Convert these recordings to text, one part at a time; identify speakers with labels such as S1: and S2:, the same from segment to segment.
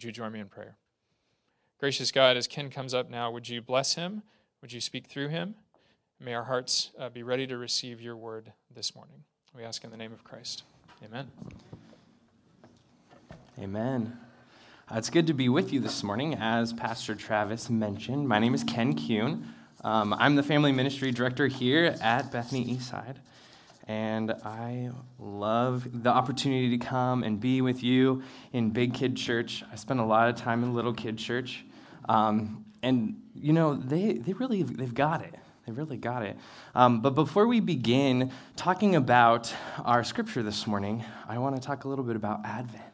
S1: Would you join me in prayer? Gracious God, as Ken comes up now, would you bless him? Would you speak through him? May our hearts uh, be ready to receive your word this morning. We ask in the name of Christ. Amen.
S2: Amen. Uh, it's good to be with you this morning. As Pastor Travis mentioned, my name is Ken Kuhn. Um, I'm the family ministry director here at Bethany Eastside. And I love the opportunity to come and be with you in Big Kid Church. I spent a lot of time in Little Kid Church. Um, and, you know, they, they really, they've got it. They really got it. Um, but before we begin talking about our scripture this morning, I want to talk a little bit about Advent.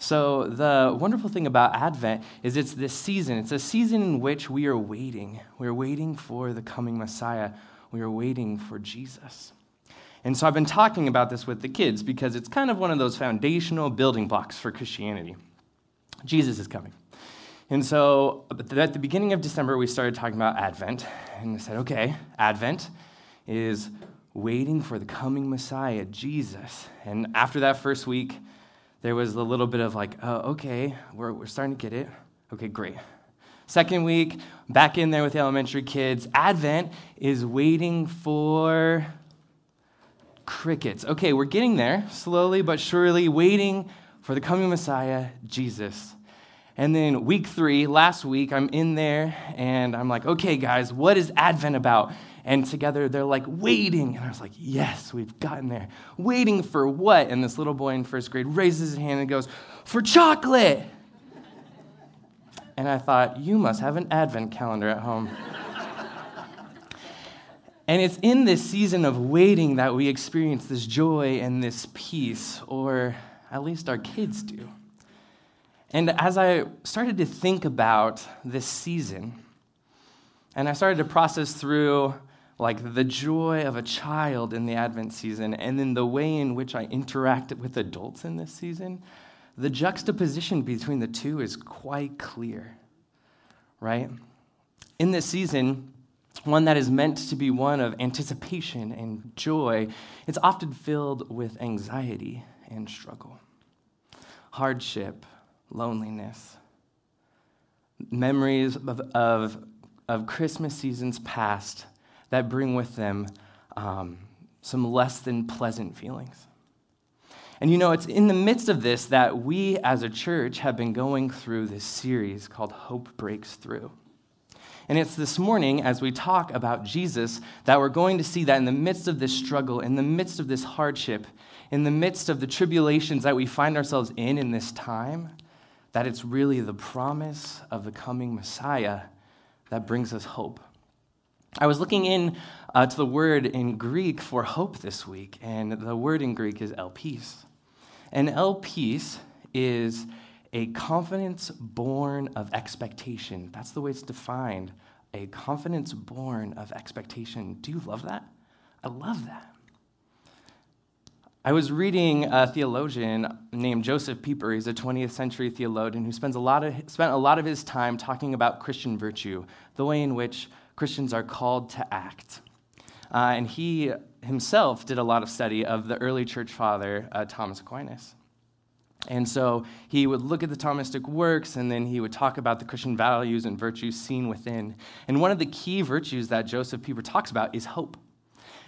S2: So, the wonderful thing about Advent is it's this season. It's a season in which we are waiting. We're waiting for the coming Messiah. We are waiting for Jesus. And so, I've been talking about this with the kids because it's kind of one of those foundational building blocks for Christianity. Jesus is coming. And so, at the beginning of December, we started talking about Advent. And I said, okay, Advent is waiting for the coming Messiah, Jesus. And after that first week, there was a little bit of like, oh, okay, we're, we're starting to get it. Okay, great. Second week, back in there with the elementary kids. Advent is waiting for crickets. Okay, we're getting there, slowly but surely, waiting for the coming Messiah, Jesus. And then week three, last week, I'm in there and I'm like, okay, guys, what is Advent about? And together they're like, waiting. And I was like, yes, we've gotten there. Waiting for what? And this little boy in first grade raises his hand and goes, for chocolate. And I thought, you must have an advent calendar at home. And it's in this season of waiting that we experience this joy and this peace, or at least our kids do. And as I started to think about this season, and I started to process through like the joy of a child in the Advent season, and then the way in which I interact with adults in this season, the juxtaposition between the two is quite clear, right? In this season, one that is meant to be one of anticipation and joy, it's often filled with anxiety and struggle, hardship, loneliness, memories of, of, of Christmas seasons past that bring with them um, some less than pleasant feelings. And you know, it's in the midst of this that we as a church have been going through this series called Hope Breaks Through. And it's this morning, as we talk about Jesus, that we're going to see that in the midst of this struggle, in the midst of this hardship, in the midst of the tribulations that we find ourselves in in this time, that it's really the promise of the coming Messiah that brings us hope. I was looking in uh, to the word in Greek for hope this week, and the word in Greek is elpis. And elpis is a confidence born of expectation. That's the way it's defined. A confidence born of expectation. Do you love that? I love that. I was reading a theologian named Josef Pieper. He's a 20th century theologian who spends a lot of, spent a lot of his time talking about Christian virtue, the way in which Christians are called to act. Uh, and he himself did a lot of study of the early church father, uh, Thomas Aquinas. And so he would look at the Thomistic works and then he would talk about the Christian values and virtues seen within. And one of the key virtues that Josef Pieper talks about is hope.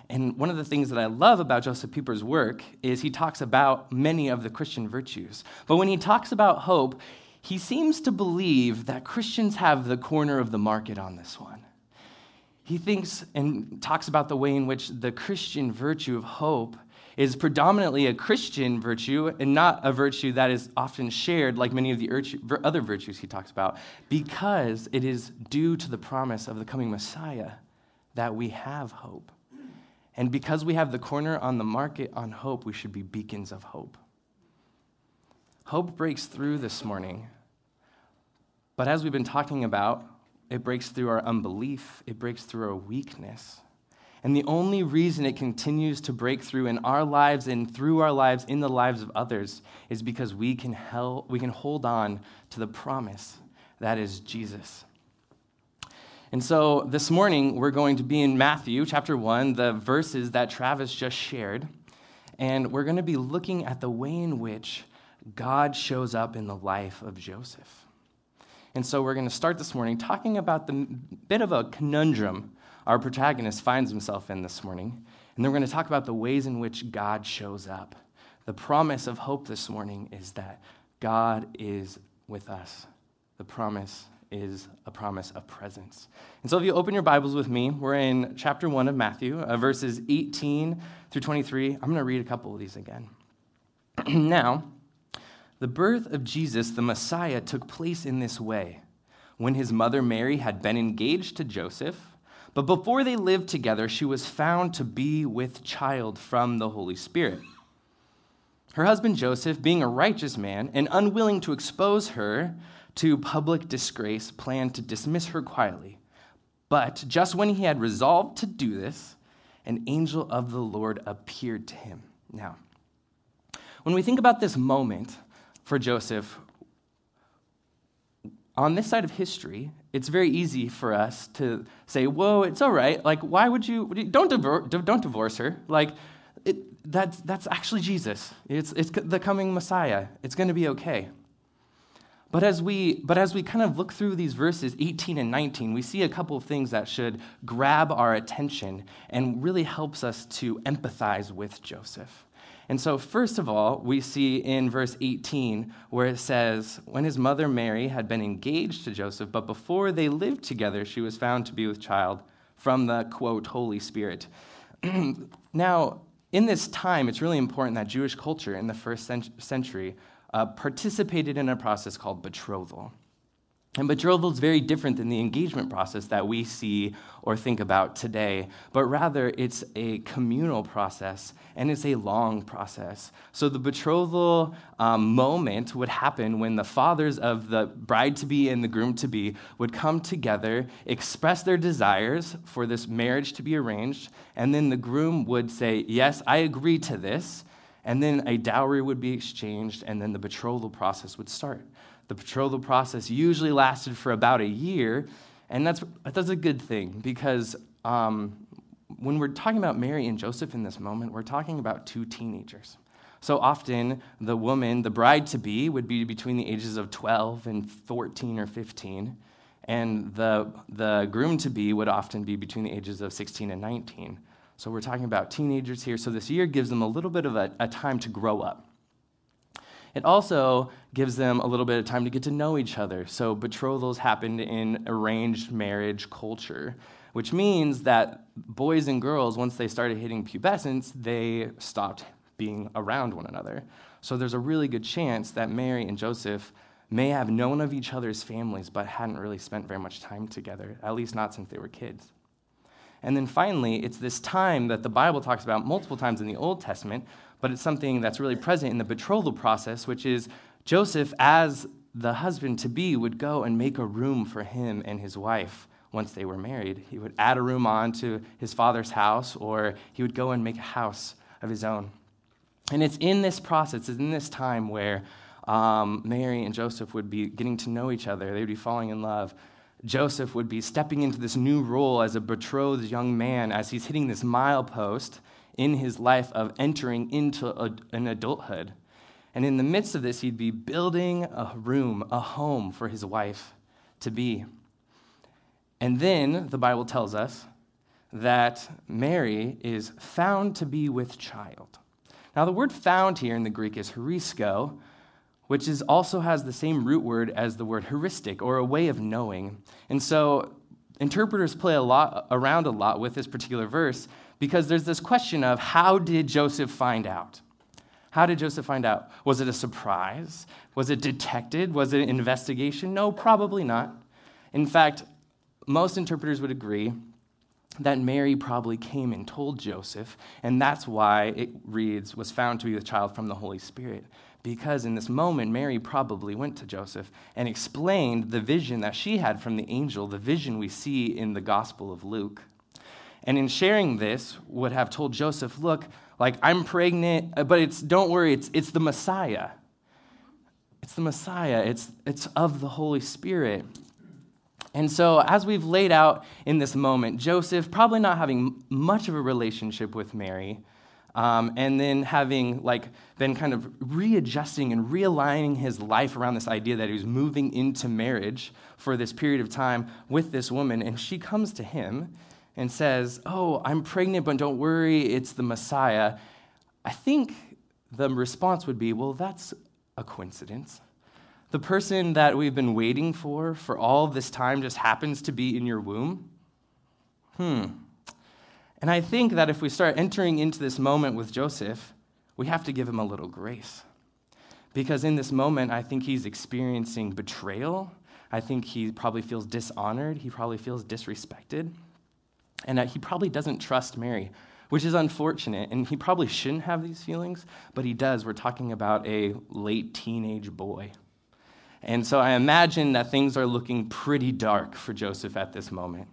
S2: And one of the things that I love about Josef Pieper's work is he talks about many of the Christian virtues. But when he talks about hope, he seems to believe that Christians have the corner of the market on this one he thinks and talks about the way in which the Christian virtue of hope is predominantly a Christian virtue and not a virtue that is often shared like many of the other virtues he talks about, because it is due to the promise of the coming Messiah that we have hope. And because we have the corner on the market on hope, we should be beacons of hope. Hope breaks through this morning. But as we've been talking about, it breaks through our unbelief, it breaks through our weakness. And the only reason it continues to break through in our lives and through our lives in the lives of others is because we can, hel- we can hold on to the promise that is Jesus. And so this morning, we're going to be in Matthew chapter 1, the verses that Travis just shared. And we're going to be looking at the way in which God shows up in the life of Joseph. And so we're going to start this morning talking about the bit of a conundrum our protagonist finds himself in this morning. And then we're going to talk about the ways in which God shows up. The promise of hope this morning is that God is with us. The promise is a promise of presence. And so if you open your Bibles with me, we're in chapter 1 of Matthew, uh, verses 18 through 23. I'm going to read a couple of these again. now, the birth of Jesus, the Messiah, took place in this way. When his mother Mary had been engaged to Joseph, but before they lived together, she was found to be with child from the Holy Spirit. Her husband Joseph, being a righteous man and unwilling to expose her to public disgrace, planned to dismiss her quietly. But just when he had resolved to do this, an angel of the Lord appeared to him. Now, when we think about this moment for Joseph, on this side of history, it's very easy for us to say, whoa, it's all right. Like, why would you, don't, divor- don't divorce her. Like, it, that's, that's actually Jesus. It's, it's the coming Messiah. It's going to be okay. But as, we, but as we kind of look through these verses 18 and 19, we see a couple of things that should grab our attention and really helps us to empathize with Joseph. And so, first of all, we see in verse 18 where it says, When his mother Mary had been engaged to Joseph, but before they lived together, she was found to be with child from the quote, Holy Spirit. now, in this time, it's really important that Jewish culture in the first century uh, participated in a process called betrothal. And betrothal is very different than the engagement process that we see or think about today, but rather it's a communal process and it's a long process. So the betrothal um, moment would happen when the fathers of the bride to be and the groom to be would come together, express their desires for this marriage to be arranged, and then the groom would say, Yes, I agree to this. And then a dowry would be exchanged, and then the betrothal process would start. The betrothal process usually lasted for about a year, and that's, that's a good thing because um, when we're talking about Mary and Joseph in this moment, we're talking about two teenagers. So often, the woman, the bride to be, would be between the ages of 12 and 14 or 15, and the, the groom to be would often be between the ages of 16 and 19. So we're talking about teenagers here. So this year gives them a little bit of a, a time to grow up. It also gives them a little bit of time to get to know each other. So, betrothals happened in arranged marriage culture, which means that boys and girls, once they started hitting pubescence, they stopped being around one another. So, there's a really good chance that Mary and Joseph may have known of each other's families, but hadn't really spent very much time together, at least not since they were kids. And then finally, it's this time that the Bible talks about multiple times in the Old Testament but it's something that's really present in the betrothal process, which is Joseph, as the husband to be, would go and make a room for him and his wife once they were married. He would add a room on to his father's house, or he would go and make a house of his own. And it's in this process, it's in this time where um, Mary and Joseph would be getting to know each other, they would be falling in love. Joseph would be stepping into this new role as a betrothed young man as he's hitting this milepost in his life of entering into a, an adulthood. And in the midst of this, he'd be building a room, a home for his wife to be. And then the Bible tells us that Mary is found to be with child. Now, the word found here in the Greek is heurisko, which is also has the same root word as the word heuristic, or a way of knowing. And so interpreters play a lot around a lot with this particular verse because there's this question of how did Joseph find out? How did Joseph find out? Was it a surprise? Was it detected? Was it an investigation? No, probably not. In fact, most interpreters would agree that Mary probably came and told Joseph, and that's why it reads, was found to be the child from the Holy Spirit. Because in this moment, Mary probably went to Joseph and explained the vision that she had from the angel, the vision we see in the Gospel of Luke. And in sharing this, would have told Joseph, look, like I'm pregnant, uh, but it's don't worry, it's it's the Messiah. It's the Messiah. It's it's of the Holy Spirit. And so, as we've laid out in this moment, Joseph, probably not having much of a relationship with Mary, Um, and then having like been kind of readjusting and realigning his life around this idea that he was moving into marriage for this period of time with this woman and she comes to him and says oh i'm pregnant but don't worry it's the messiah i think the response would be well that's a coincidence the person that we've been waiting for for all this time just happens to be in your womb hmm and I think that if we start entering into this moment with Joseph, we have to give him a little grace. Because in this moment, I think he's experiencing betrayal. I think he probably feels dishonored. He probably feels disrespected. And that he probably doesn't trust Mary, which is unfortunate. And he probably shouldn't have these feelings, but he does. We're talking about a late teenage boy. And so I imagine that things are looking pretty dark for Joseph at this moment.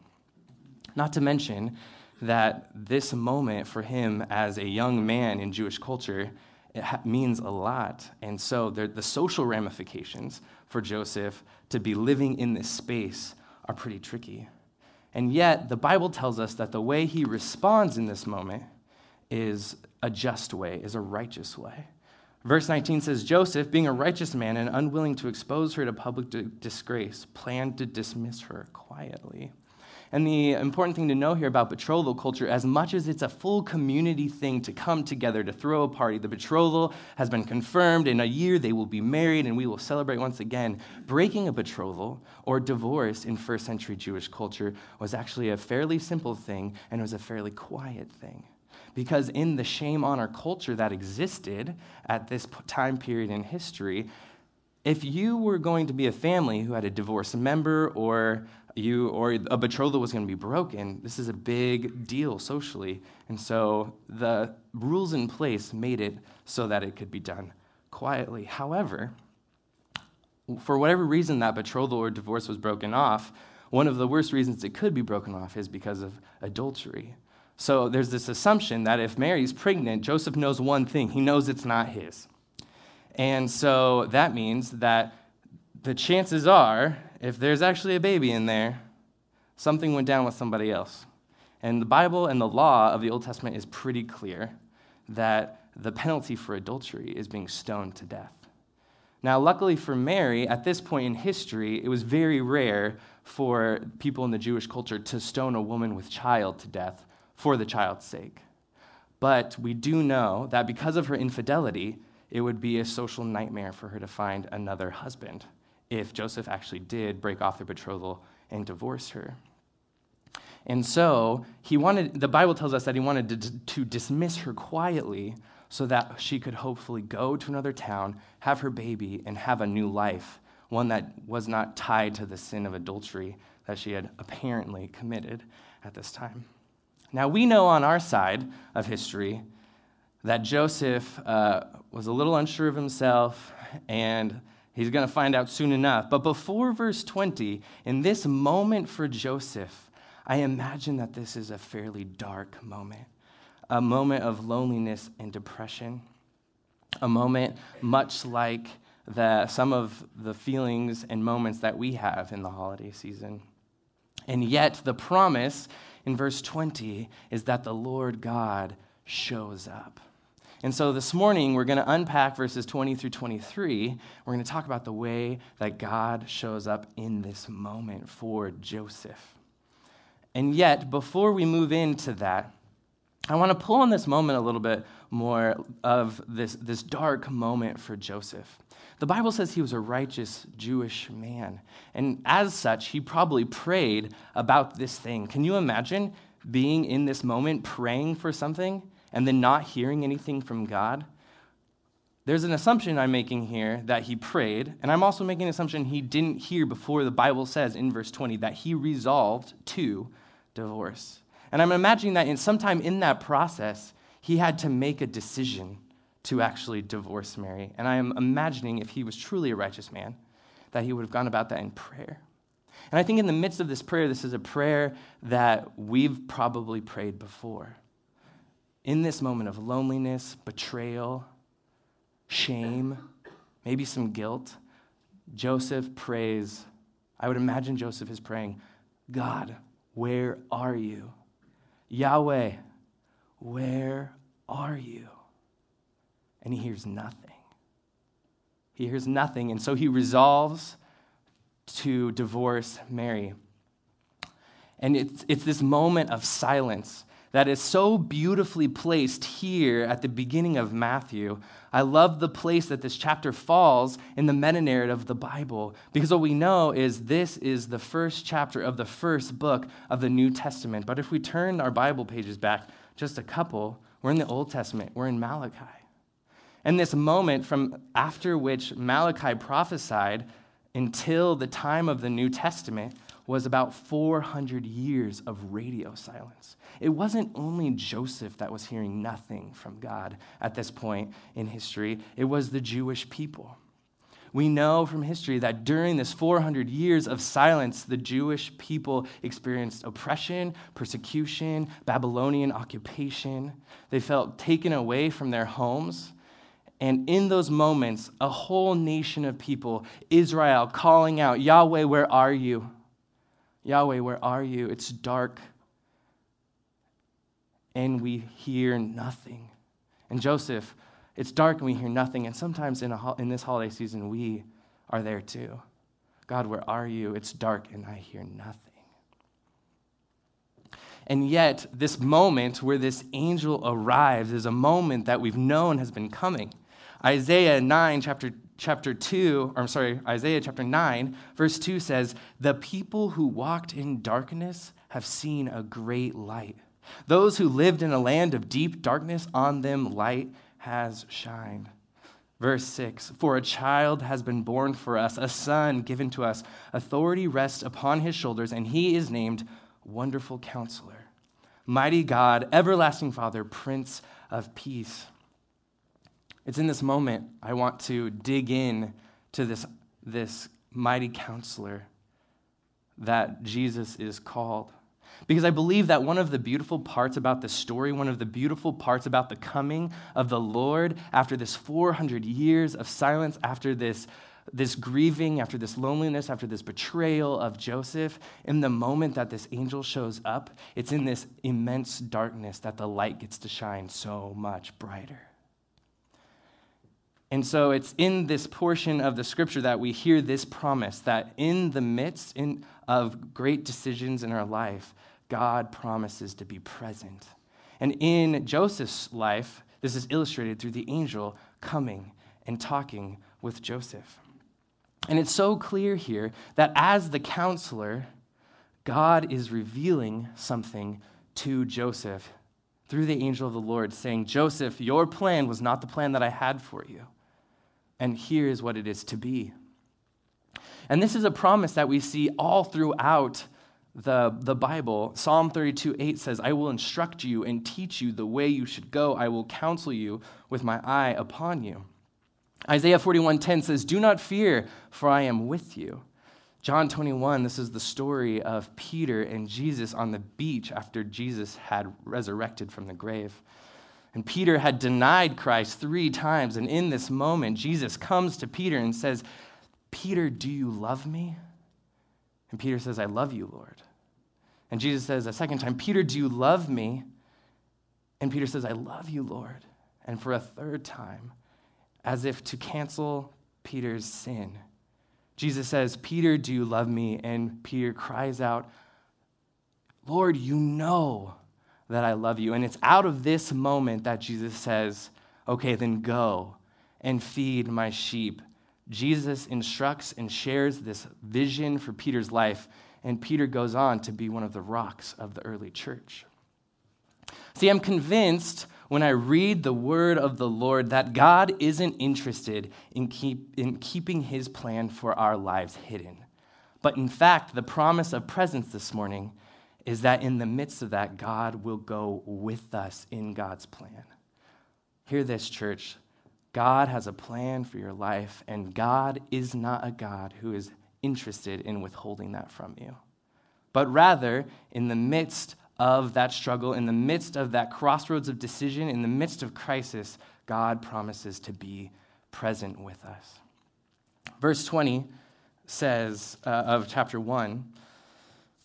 S2: Not to mention that this moment for him as a young man in Jewish culture it ha- means a lot. And so the social ramifications for Joseph to be living in this space are pretty tricky. And yet, the Bible tells us that the way he responds in this moment is a just way, is a righteous way. Verse 19 says Joseph, being a righteous man and unwilling to expose her to public disgrace, planned to dismiss her quietly. And the important thing to know here about betrothal culture, as much as it's a full community thing to come together to throw a party, the betrothal has been confirmed. In a year, they will be married and we will celebrate once again. Breaking a betrothal or divorce in first century Jewish culture was actually a fairly simple thing and it was a fairly quiet thing. Because in the shame honor culture that existed at this time period in history, if you were going to be a family who had a divorced member or you or a betrothal was going to be broken, this is a big deal socially. And so the rules in place made it so that it could be done quietly. However, for whatever reason that betrothal or divorce was broken off, one of the worst reasons it could be broken off is because of adultery. So there's this assumption that if Mary's pregnant, Joseph knows one thing he knows it's not his. And so that means that the chances are if there's actually a baby in there, something went down with somebody else. And the Bible and the law of the Old Testament is pretty clear that the penalty for adultery is being stoned to death. Now, luckily for Mary, at this point in history, it was very rare for people in the Jewish culture to stone a woman with child to death for the child's sake. But we do know that because of her infidelity, it would be a social nightmare for her to find another husband if Joseph actually did break off their betrothal and divorce her. And so he wanted, the Bible tells us that he wanted to, to, dismiss her quietly so that she could hopefully go to another town, have her baby, and have a new life, one that was not tied to the sin of adultery that she had apparently committed at this time. Now, we know on our side of history that Joseph uh, was a little unsure of himself and He's going to find out soon enough. But before verse 20, in this moment for Joseph, I imagine that this is a fairly dark moment, a moment of loneliness and depression, a moment much like the, some of the feelings and moments that we have in the holiday season. And yet, the promise in verse 20 is that the Lord God shows up. And so this morning, we're going to unpack verses 20 through 23. We're going to talk about the way that God shows up in this moment for Joseph. And yet, before we move into that, I want to pull on this moment a little bit more of this, this dark moment for Joseph. The Bible says he was a righteous Jewish man. And as such, he probably prayed about this thing. Can you imagine being in this moment praying for something and then not hearing anything from God, there's an assumption I'm making here that he prayed, and I'm also making an assumption he didn't hear before the Bible says in verse 20 that he resolved to divorce. And I'm imagining that in sometime in that process, he had to make a decision to actually divorce Mary. And I am imagining if he was truly a righteous man, that he would have gone about that in prayer. And I think in the midst of this prayer, this is a prayer that we've probably prayed before in this moment of loneliness, betrayal, shame, maybe some guilt, Joseph prays. I would imagine Joseph is praying, God, where are you? Yahweh, where are you? And he hears nothing. He hears nothing, and so he resolves to divorce Mary. And it's, it's this moment of silence that is so beautifully placed here at the beginning of Matthew. I love the place that this chapter falls in the meta narrative of the Bible because what we know is this is the first chapter of the first book of the New Testament. But if we turn our Bible pages back just a couple, we're in the Old Testament, we're in Malachi. And this moment from after which Malachi prophesied until the time of the New Testament was about 400 years of radio silence. It wasn't only Joseph that was hearing nothing from God at this point in history, it was the Jewish people. We know from history that during this 400 years of silence, the Jewish people experienced oppression, persecution, Babylonian occupation. They felt taken away from their homes. And in those moments, a whole nation of people, Israel, calling out, Yahweh, where are you? Yahweh, where are you? It's dark. And we hear nothing. And Joseph, it's dark and we hear nothing. And sometimes in, a, in this holiday season, we are there too. God, where are you? It's dark and I hear nothing. And yet, this moment where this angel arrives is a moment that we've known has been coming. Isaiah 9, chapter chapter 2, or I'm sorry, Isaiah chapter 9, verse 2 says, The people who walked in darkness have seen a great light. Those who lived in a land of deep darkness, on them light has shined. Verse 6 For a child has been born for us, a son given to us. Authority rests upon his shoulders, and he is named Wonderful Counselor, Mighty God, Everlasting Father, Prince of Peace. It's in this moment I want to dig in to this, this mighty counselor that Jesus is called. Because I believe that one of the beautiful parts about the story, one of the beautiful parts about the coming of the Lord after this 400 years of silence, after this, this grieving, after this loneliness, after this betrayal of Joseph, in the moment that this angel shows up, it's in this immense darkness that the light gets to shine so much brighter. And so it's in this portion of the scripture that we hear this promise that in the midst in, of great decisions in our life, God promises to be present. And in Joseph's life, this is illustrated through the angel coming and talking with Joseph. And it's so clear here that as the counselor, God is revealing something to Joseph through the angel of the Lord, saying, Joseph, your plan was not the plan that I had for you and here is what it is to be. And this is a promise that we see all throughout the, the Bible. Psalm 32 8 says, I will instruct you and teach you the way you should go. I will counsel you with my eye upon you. Isaiah 41:10 says, Do not fear, for I am with you. John 21, this is the story of Peter and Jesus on the beach after Jesus had resurrected from the grave. And Peter had denied Christ three times. And in this moment, Jesus comes to Peter and says, Peter, do you love me? And Peter says, I love you, Lord. And Jesus says a second time, Peter, do you love me? And Peter says, I love you, Lord. And for a third time, as if to cancel Peter's sin, Jesus says, Peter, do you love me? And Peter cries out, Lord, you know that I love you. And it's out of this moment that Jesus says, okay, then go and feed my sheep. Jesus instructs and shares this vision for Peter's life, and Peter goes on to be one of the rocks of the early church. See, I'm convinced when I read the word of the Lord that God isn't interested in, keep, in keeping his plan for our lives hidden. But in fact, the promise of presence this morning is that in the midst of that, God will go with us in God's plan. Hear this, church. God has a plan for your life, and God is not a God who is interested in withholding that from you. But rather, in the midst of that struggle, in the midst of that crossroads of decision, in the midst of crisis, God promises to be present with us. Verse 20 says uh, of chapter 1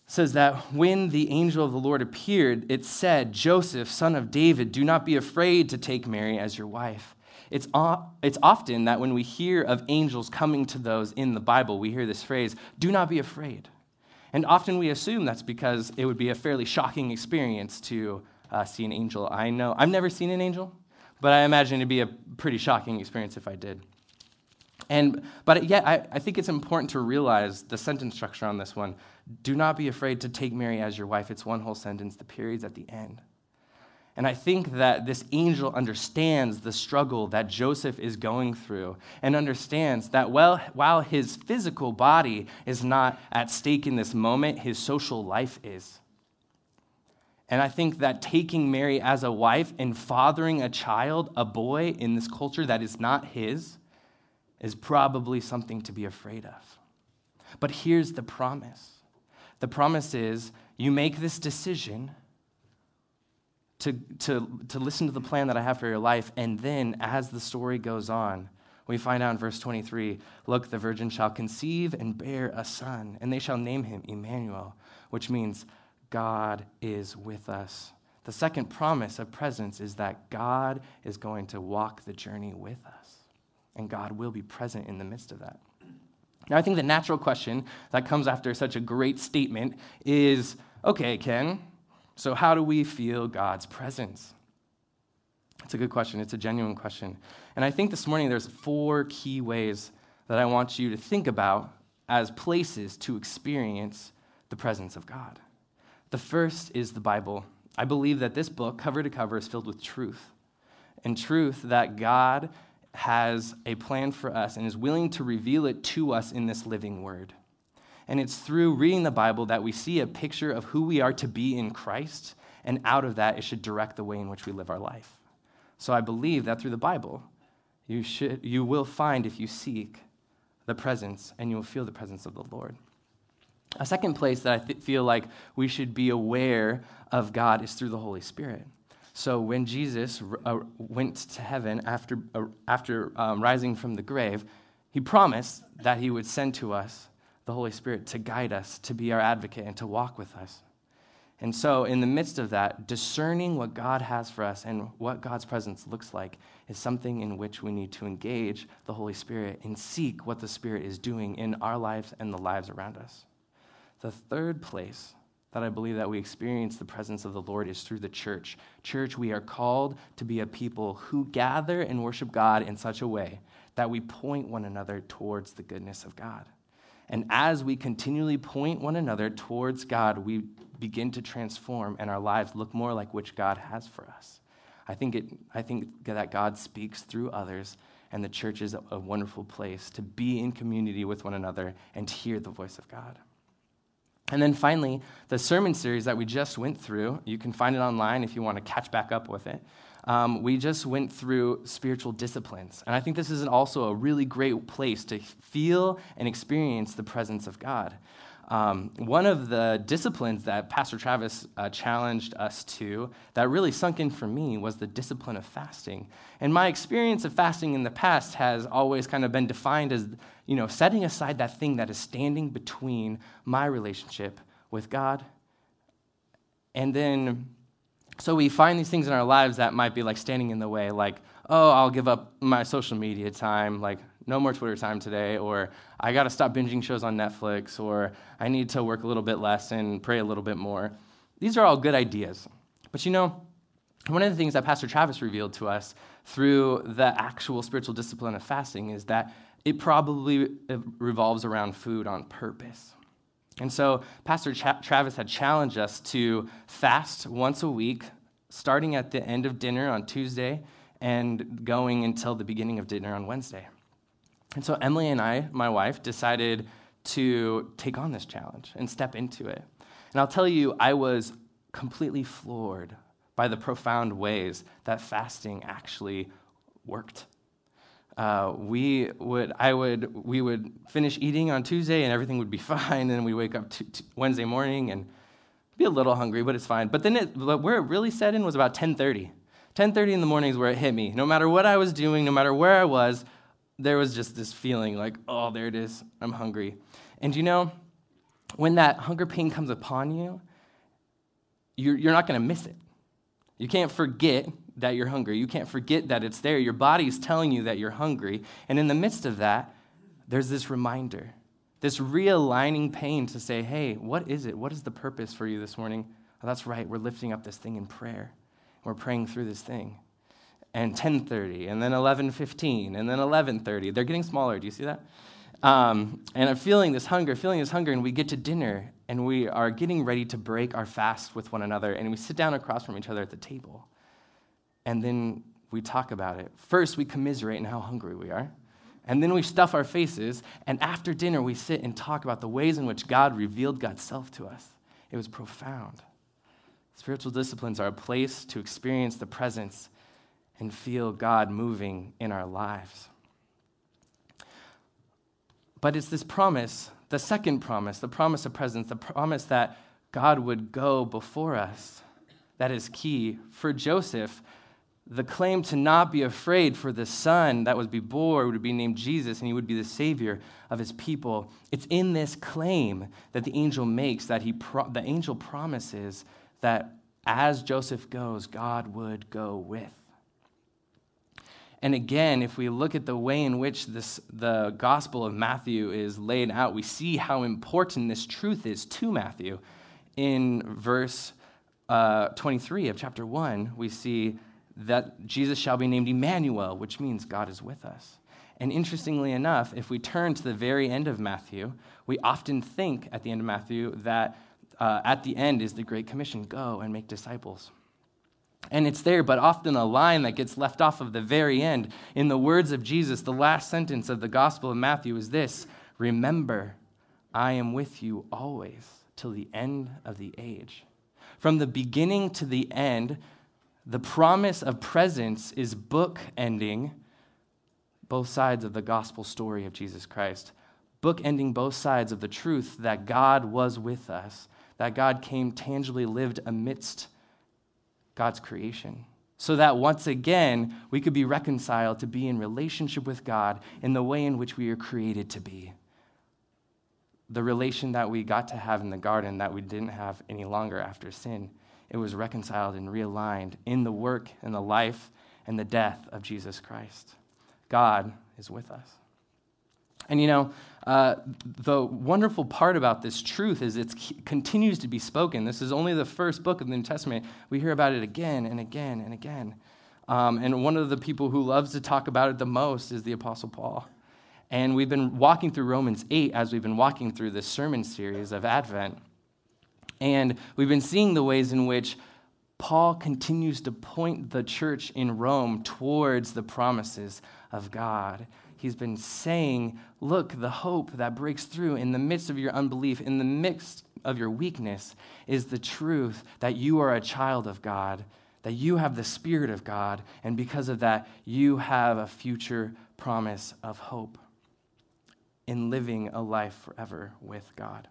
S2: says that when the angel of the Lord appeared, it said, Joseph, son of David, do not be afraid to take Mary as your wife. It's, it's often that when we hear of angels coming to those in the Bible, we hear this phrase, do not be afraid. And often we assume that's because it would be a fairly shocking experience to uh, see an angel. I know, I've never seen an angel, but I imagine it'd be a pretty shocking experience if I did. And, but yet, I, I think it's important to realize the sentence structure on this one. Do not be afraid to take Mary as your wife. It's one whole sentence, the period's at the end. And I think that this angel understands the struggle that Joseph is going through and understands that well, while his physical body is not at stake in this moment, his social life is. And I think that taking Mary as a wife and fathering a child, a boy in this culture that is not his, is probably something to be afraid of. But here's the promise the promise is you make this decision to, to, to listen to the plan that I have for your life. And then, as the story goes on, we find out in verse 23 Look, the virgin shall conceive and bear a son, and they shall name him Emmanuel, which means God is with us. The second promise of presence is that God is going to walk the journey with us, and God will be present in the midst of that. Now, I think the natural question that comes after such a great statement is okay, Ken, so, how do we feel God's presence? It's a good question. It's a genuine question. And I think this morning there's four key ways that I want you to think about as places to experience the presence of God. The first is the Bible. I believe that this book, cover to cover, is filled with truth. And truth that God has a plan for us and is willing to reveal it to us in this living word. And it's through reading the Bible that we see a picture of who we are to be in Christ, and out of that, it should direct the way in which we live our life. So I believe that through the Bible, you, should, you will find, if you seek, the presence, and you will feel the presence of the Lord. A second place that I th- feel like we should be aware of God is through the Holy Spirit. So when Jesus uh, went to heaven after, uh, after um, rising from the grave, he promised that he would send to us the Holy Spirit to guide us, to be our advocate, and to walk with us. And so, in the midst of that, discerning what God has for us and what God's presence looks like is something in which we need to engage the Holy Spirit and seek what the Spirit is doing in our lives and the lives around us. The third place that I believe that we experience the presence of the Lord is through the church. Church, we are called to be a people who gather and worship God in such a way that we point one another towards the goodness of God. And as we continually point one another towards God, we begin to transform and our lives look more like which God has for us. I think, it, I think that God speaks through others, and the church is a, wonderful place to be in community with one another and hear the voice of God. And then finally, the sermon series that we just went through, you can find it online if you want to catch back up with it um, we just went through spiritual disciplines. And I think this is also a really great place to feel and experience the presence of God. Um, one of the disciplines that Pastor Travis uh, challenged us to that really sunk in for me was the discipline of fasting. And my experience of fasting in the past has always kind of been defined as, you know, setting aside that thing that is standing between my relationship with God and then so we find these things in our lives that might be like standing in the way, like, oh, I'll give up my social media time, like, no more Twitter time today, or I got to stop binging shows on Netflix, or I need to work a little bit less and pray a little bit more. These are all good ideas. But you know, one of the things that Pastor Travis revealed to us through the actual spiritual discipline of fasting is that it probably revolves around food on purpose. And so, Pastor Travis had challenged us to fast once a week, starting at the end of dinner on Tuesday and going until the beginning of dinner on Wednesday. And so, Emily and I, my wife, decided to take on this challenge and step into it. And I'll tell you, I was completely floored by the profound ways that fasting actually worked uh, we would I would we would finish eating on Tuesday and everything would be fine. And we wake up t- t- Wednesday morning and be a little hungry, but it's fine. But then it, where it really set in was about 10:30. 10:30 in the morning is where it hit me. No matter what I was doing, no matter where I was, there was just this feeling like, oh, there it is. I'm hungry. And you know, when that hunger pain comes upon you, you're, you're not going to miss it. You can't forget that you're hungry. You can't forget that it's there. Your body is telling you that you're hungry. And in the midst of that, there's this reminder, this realigning pain to say, hey, what is it? What is the purpose for you this morning? Oh, that's right. We're lifting up this thing in prayer. We're praying through this thing. And 10:30, and then 11:15, and then 11:30. They're getting smaller. Do you see that? Um, and I'm feeling this hunger, feeling this hunger, and we get to dinner, and we are getting ready to break our fast with one another, and we sit down across from each other at the table. And then we talk about it. First, we commiserate in how hungry we are. And then we stuff our faces, and after dinner, we sit and talk about the ways in which God revealed God's self to us. It was profound. Spiritual disciplines are a place to experience the presence and feel God moving in our lives. But it's this promise, the second promise, the promise of presence, the promise that God would go before us, that is key. For Joseph, the claim to not be afraid for the son that would be born would be named Jesus and he would be the savior of his people. It's in this claim that the angel makes that he pro- the angel promises that as Joseph goes, God would go with. And again, if we look at the way in which this, the Gospel of Matthew is laid out, we see how important this truth is to Matthew. In verse uh, 23 of chapter 1, we see that Jesus shall be named Emmanuel, which means God is with us. And interestingly enough, if we turn to the very end of Matthew, we often think at the end of Matthew that uh, at the end is the Great Commission go and make disciples. And it's there, but often a line that gets left off of the very end. In the words of Jesus, the last sentence of the Gospel of Matthew is this Remember, I am with you always till the end of the age. From the beginning to the end, the promise of presence is book ending both sides of the gospel story of Jesus Christ, book ending both sides of the truth that God was with us, that God came tangibly lived amidst God's creation. So that once again, we could be reconciled to be in relationship with God in the way in which we are created to be. The relation that we got to have in the garden that we didn't have any longer after sin. It was reconciled and realigned in the work and the life and the death of Jesus Christ. God is with us. And you know, uh, the wonderful part about this truth is it continues to be spoken. This is only the first book of the New Testament. We hear about it again and again and again. Um, and one of the people who loves to talk about it the most is the Apostle Paul. And we've been walking through Romans 8 as we've been walking through this sermon series of Advent. And we've been seeing the ways in which Paul continues to point the church in Rome towards the promises of God he's been saying, Look, the hope that breaks through in the midst of your unbelief, in the midst of your weakness, is the truth that you are a child of God, that you have the Spirit of God, and because of that, you have a future promise of hope in living a life forever with God.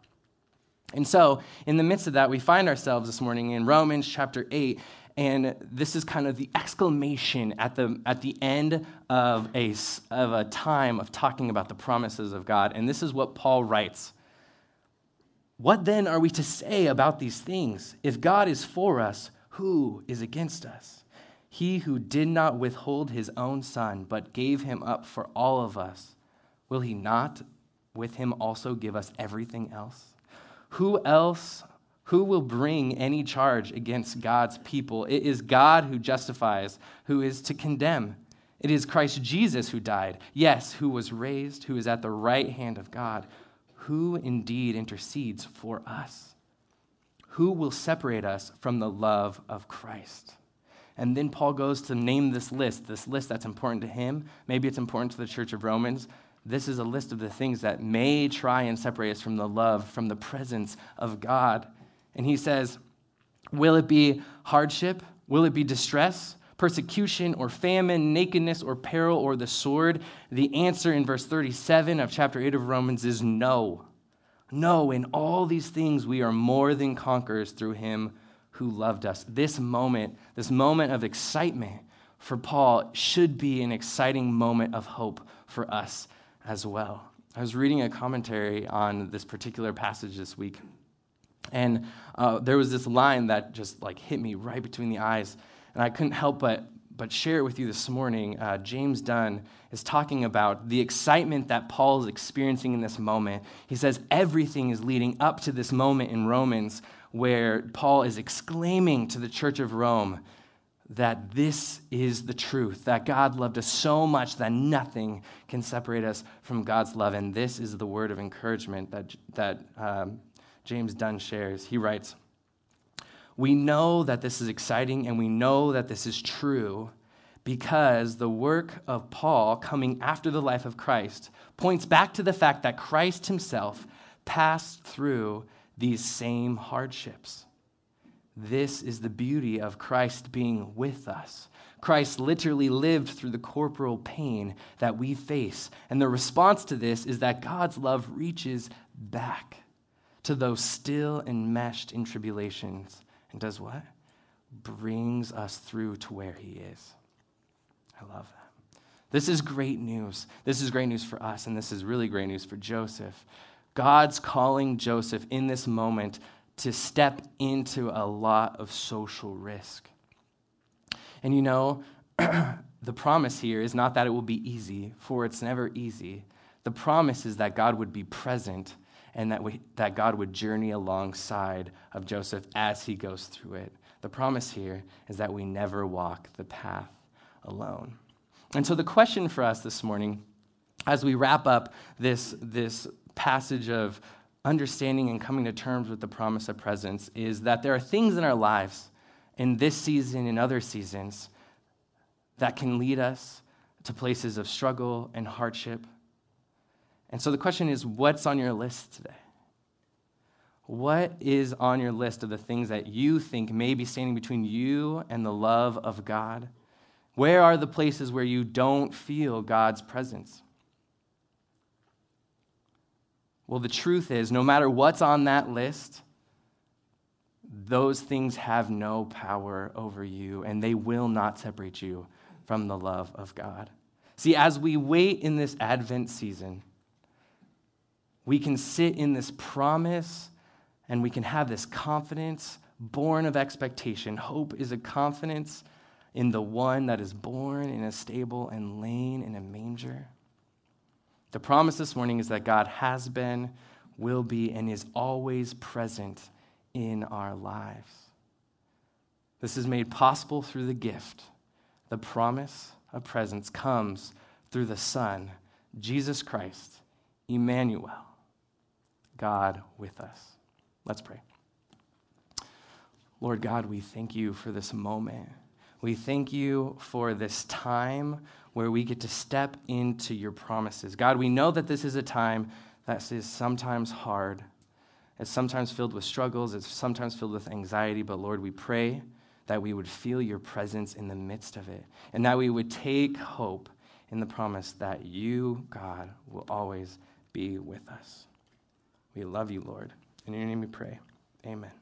S2: And so, in the midst of that, we find ourselves this morning in Romans chapter 8, and this is kind of the exclamation at the, at the end of a, of a time of talking about the promises of God. And this is what Paul writes What then are we to say about these things? If God is for us, who is against us? He who did not withhold his own son, but gave him up for all of us, will he not with him also give us everything else? Who else who will bring any charge against God's people? It is God who justifies, who is to condemn. It is Christ Jesus who died, yes, who was raised, who is at the right hand of God, who indeed intercedes for us. Who will separate us from the love of Christ? And then Paul goes to name this list, this list that's important to him. Maybe it's important to the church of Romans. This is a list of the things that may try and separate us from the love, from the presence of God. And he says, Will it be hardship? Will it be distress? Persecution or famine, nakedness or peril or the sword? The answer in verse 37 of chapter 8 of Romans is no. No, in all these things we are more than conquerors through him who loved us. This moment, this moment of excitement for Paul should be an exciting moment of hope for us as well. I was reading a commentary on this particular passage this week, and uh, there was this line that just like hit me right between the eyes, and I couldn't help but but share it with you this morning. Uh, James Dunn is talking about the excitement that Paul is experiencing in this moment. He says everything is leading up to this moment in Romans where Paul is exclaiming to the church of Rome that this is the truth, that God loved us so much that nothing can separate us from God's love. And this is the word of encouragement that, that um, James Dunn shares. He writes, we know that this is exciting and we know that this is true because the work of Paul coming after the life of Christ points back to the fact that Christ himself passed through these same hardships. This is the beauty of Christ being with us. Christ literally lived through the corporal pain that we face. And the response to this is that God's love reaches back to those still enmeshed in tribulations and does what? Brings us through to where He is. I love that. This is great news. This is great news for us, and this is really great news for Joseph. God's calling Joseph in this moment to step into a lot of social risk. And you know, the promise here is not that it will be easy, for it's never easy. The promise is that God would be present and that, we, that God would journey alongside of Joseph as he goes through it. The promise here is that we never walk the path alone. And so, the question for us this morning, as we wrap up this, this passage of understanding and coming to terms with the promise of presence, is that there are things in our lives, in this season and other seasons, that can lead us to places of struggle and hardship and so the question is what's on your list today? What is on your list of the things that you think may be standing between you and the love of God? Where are the places where you don't feel God's presence? Well, the truth is, no matter what's on that list, those things have no power over you, and they will not separate you from the love of God. See, as we wait in this Advent season, we can sit in this promise and we can have this confidence born of expectation. Hope is a confidence in the one that is born in a stable and lain in a manger. The promise this morning is that God has been, will be, and is always present in our lives. This is made possible through the gift. The promise of presence comes through the Son, Jesus Christ, Emmanuel God with us. Let's pray. Lord God, we thank you for this moment. We thank you for this time where we get to step into your promises. God, we know that this is a time that is sometimes hard. It's sometimes filled with struggles, it's sometimes filled with anxiety, but Lord, we pray that we would feel your presence in the midst of it and that we would take hope in the promise that you, God, will always be with us. We love you, Lord. In your name we pray. Amen.